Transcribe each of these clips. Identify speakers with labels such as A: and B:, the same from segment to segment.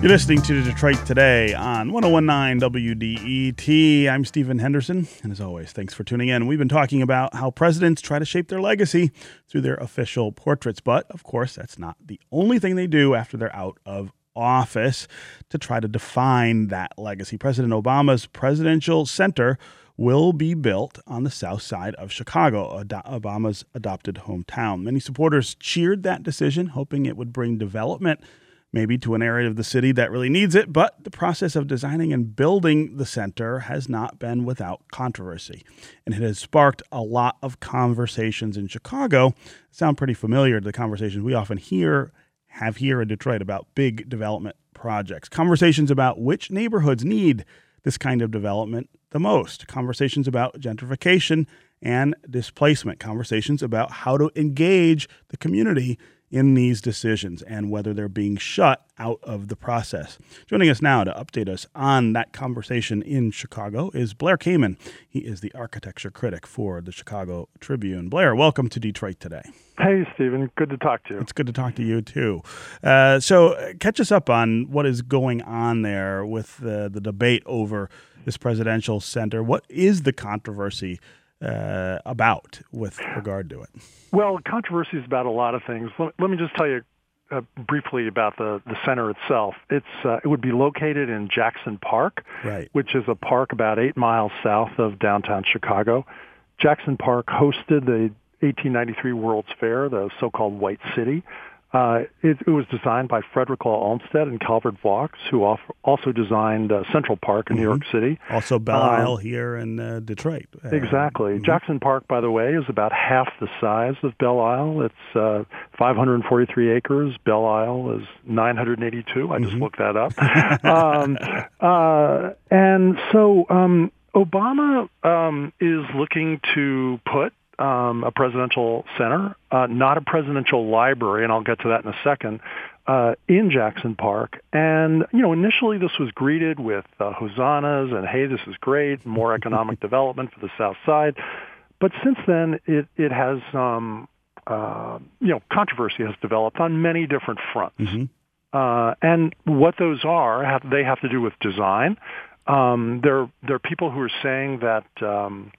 A: You're listening to Detroit Today on 1019 WDET. I'm Stephen Henderson, and as always, thanks for tuning in. We've been talking about how presidents try to shape their legacy through their official portraits, but of course, that's not the only thing they do after they're out of office to try to define that legacy. President Obama's Presidential Center will be built on the south side of Chicago, Obama's adopted hometown. Many supporters cheered that decision, hoping it would bring development maybe to an area of the city that really needs it, but the process of designing and building the center has not been without controversy. And it has sparked a lot of conversations in Chicago. Sound pretty familiar to the conversations we often hear have here in Detroit about big development projects. Conversations about which neighborhoods need this kind of development the most. Conversations about gentrification and displacement. Conversations about how to engage the community in these decisions and whether they're being shut out of the process. Joining us now to update us on that conversation in Chicago is Blair Kamin. He is the architecture critic for the Chicago Tribune. Blair, welcome to Detroit today.
B: Hey, Stephen. Good to talk to you.
A: It's good to talk to you, too. Uh, so, catch us up on what is going on there with the, the debate over this presidential center. What is the controversy uh, about with regard to it?
B: Well, controversy is about a lot of things. Let, let me just tell you uh, briefly about the, the center itself. It's uh, it would be located in Jackson Park,
A: right.
B: which is a park about eight miles south of downtown Chicago. Jackson Park hosted the 1893 World's Fair, the so-called White City. Uh, it, it, was designed by Frederick Law Olmsted and Calvert Vaux, who also designed uh, Central Park in mm-hmm. New York City.
A: Also Belle um, Isle here in uh, Detroit.
B: Uh, exactly. Mm-hmm. Jackson Park, by the way, is about half the size of Belle Isle. It's uh, 543 acres. Belle Isle is 982. I mm-hmm. just looked that up. um, uh, and so um, Obama um, is looking to put um, a presidential center, uh, not a presidential library, and I'll get to that in a second, uh, in Jackson Park. And, you know, initially this was greeted with uh, hosannas and, hey, this is great, more economic development for the South Side. But since then, it, it has, um, uh, you know, controversy has developed on many different fronts. Mm-hmm. Uh, and what those are, have, they have to do with design. Um, there, there are people who are saying that um,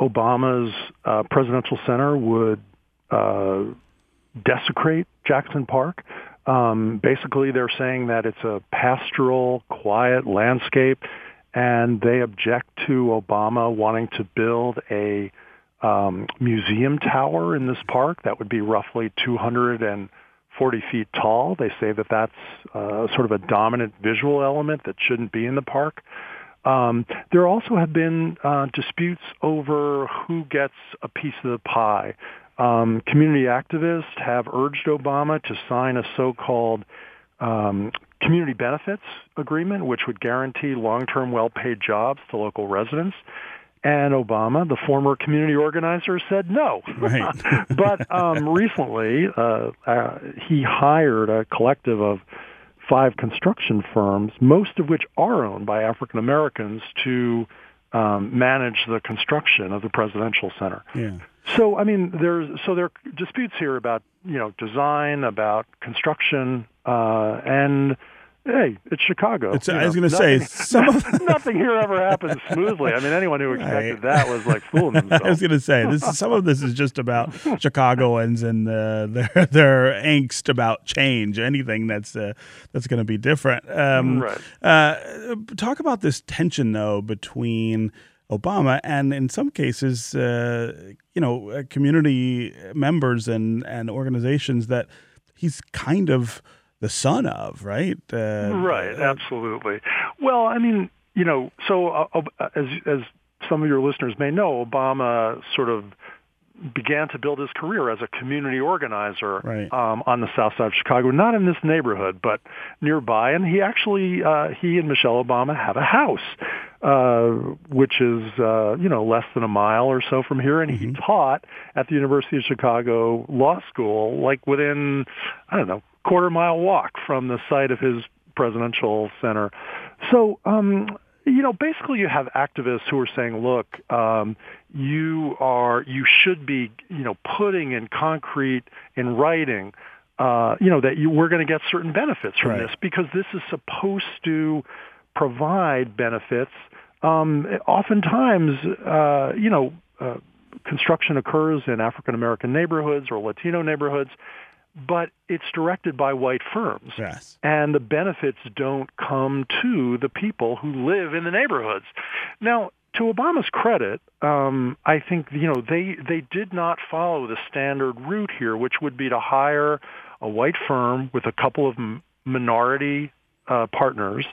B: Obama's uh, presidential center would uh, desecrate Jackson Park. Um, basically, they're saying that it's a pastoral, quiet landscape, and they object to Obama wanting to build a um, museum tower in this park that would be roughly 240 feet tall. They say that that's uh, sort of a dominant visual element that shouldn't be in the park. Um, there also have been uh, disputes over who gets a piece of the pie. Um, community activists have urged Obama to sign a so-called um, community benefits agreement, which would guarantee long-term well-paid jobs to local residents. And Obama, the former community organizer, said no.
A: Right.
B: but um, recently, uh, uh, he hired a collective of five construction firms, most of which are owned by African Americans, to um, manage the construction of the presidential center.
A: Yeah.
B: So I mean, there's so there are disputes here about you know design, about construction, uh, and hey, it's Chicago.
A: It's, I was going to say some
B: of nothing here ever happens smoothly. I mean, anyone who expected right. that was like fooling themselves.
A: I was going to say this. Is, some of this is just about Chicagoans and uh, their their angst about change. Anything that's uh, that's going to be different. Um,
B: right.
A: Uh, talk about this tension though between. Obama, and in some cases, uh, you know, uh, community members and and organizations that he's kind of the son of, right?
B: Uh, right, absolutely. Well, I mean, you know, so uh, uh, as as some of your listeners may know, Obama sort of began to build his career as a community organizer
A: right.
B: um, on the south side of Chicago, not in this neighborhood, but nearby. And he actually, uh, he and Michelle Obama have a house, uh, which is, uh, you know, less than a mile or so from here. And mm-hmm. he taught at the University of Chicago Law School, like within, I don't know, quarter mile walk from the site of his presidential center. So, um, you know, basically you have activists who are saying, look, um, you are, you should be, you know, putting in concrete, in writing, uh, you know, that you, we're going to get certain benefits from
A: Right.
B: this because this is supposed to provide benefits. Um, oftentimes, uh, you know, uh, construction occurs in African American neighborhoods or Latino neighborhoods, but it's directed by white firms
A: Yes.
B: and the benefits don't come to the people who live in the neighborhoods. Now, to Obama's credit, um, I think you know they they did not follow the standard route here, which would be to hire a white firm with a couple of m- minority uh, partners.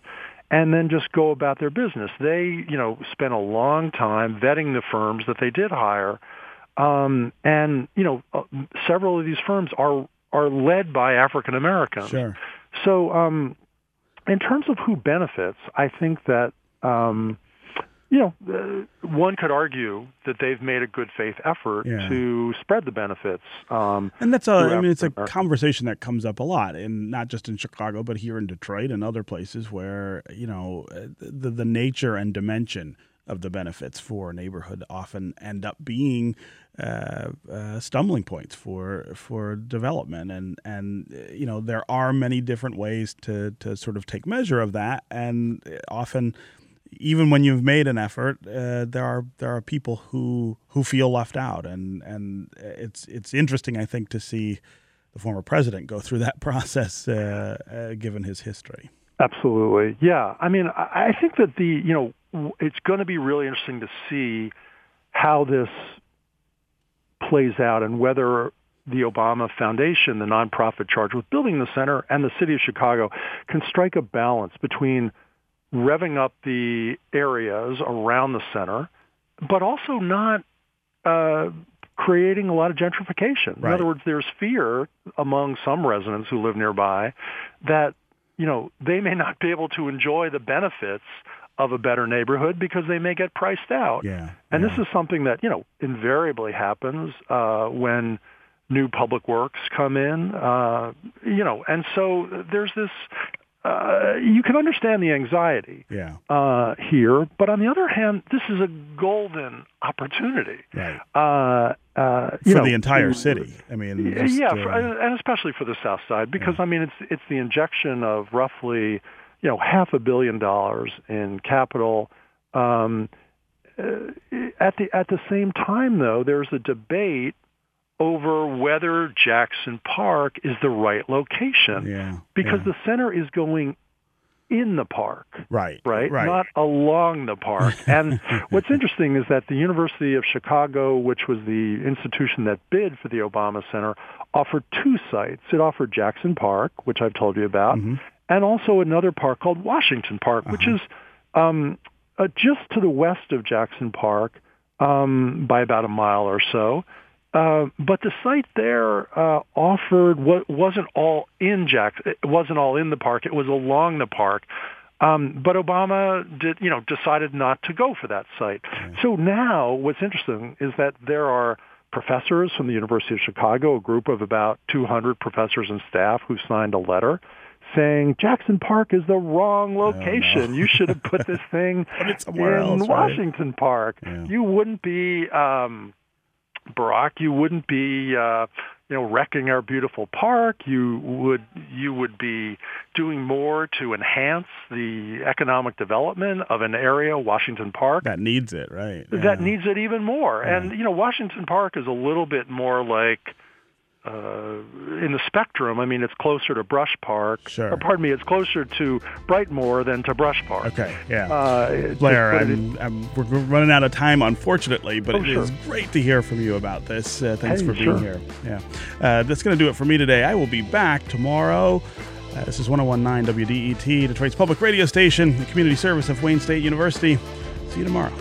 B: And then just go about their business. They, you know, spent a long time vetting the firms that they did hire, um, and you know, uh, several of these firms are are led by African Americans.
A: Sure.
B: So, um, in terms of who benefits, I think that um, you know uh, one could argue that they've made a good faith effort
A: Yeah.
B: to spread the benefits. Um,
A: And that's a, I mean, it's a conversation that comes up a lot, and not just in Chicago, but here in Detroit and other places where you know uh, the the nature and dimension of the benefits for a neighborhood often end up being uh, uh, stumbling points for for development, and and uh, you know there are many different ways to to sort of take measure of that, and often even when you've made an effort, uh, there are there are people who who feel left out, and and it's it's interesting, I think, to see the former president go through that process, uh, uh, given his history.
B: Absolutely. Yeah. I mean, I think that the, you know, it's going to be really interesting to see how this plays out and whether the Obama Foundation, the nonprofit charged with building the center, and the city of Chicago can strike a balance between revving up the areas around the center, but also not uh, creating a lot of gentrification. In other words, there's fear among some residents who live nearby that you know they may not be able to enjoy the benefits of a better neighborhood because they may get priced out.
A: Yeah,
B: And
A: yeah.
B: this is something that you know invariably happens uh, when new public works come in. Uh, you know, and so there's this. Uh, you can understand the anxiety
A: yeah,
B: uh, here, but on the other hand, this is a golden opportunity.
A: right.
B: Uh, uh, you
A: For
B: know,
A: the entire city. I mean,
B: yeah,
A: just,
B: yeah,
A: uh,
B: for, and especially for the South Side, because I mean, it's it's the injection of roughly, you know, half a billion dollars in capital. Um, at the at the same time, though, there's a debate over whether Jackson Park is the right location
A: yeah,
B: because
A: yeah.
B: the center is going in the park
A: right,
B: right?
A: right,
B: Not along the park. And what's interesting is that the University of Chicago, which was the institution that bid for the Obama Center, offered two sites. It offered Jackson Park, which I've told you about,
A: Mhm.
B: and also another park called Washington Park, which
A: Uh-huh.
B: is um, uh, just to the west of Jackson Park um, by about a mile or so. Uh, but the site there uh, offered what wasn't all in Jackson. It wasn't all in the park. It was along the park. Um, but Obama did, you know, decided not to go for that site. So now, what's interesting is that there are professors from the University of Chicago, a group of about 200 professors and staff, who signed a letter saying Jackson Park is the wrong location. You should have put this thing in
A: else, right?
B: Washington Park.
A: Yeah.
B: You wouldn't be um, Barack. You wouldn't be. Uh, you know, wrecking our beautiful park. You would you would be doing more to enhance the economic development of an area, Washington Park,
A: that needs it, right? Yeah.
B: that needs it even more. And you know, Washington Park is a little bit more like uh, in the spectrum. I mean, it's closer to Brush Park.
A: Sure.
B: Or pardon me, it's closer to Brightmoor than to Brush Park.
A: Okay, yeah.
B: Uh,
A: Blair,
B: just put it
A: I'm, I'm, we're running out of time, unfortunately, but
B: Oh,
A: it is
B: sure.
A: great to hear from you about this. Uh, thanks
B: Hey,
A: for being
B: sure.
A: here. Yeah, uh, that's going to do it for me today. I will be back tomorrow. Uh, this is 1019 WDET, Detroit's public radio station, the community service of Wayne State University. See you tomorrow.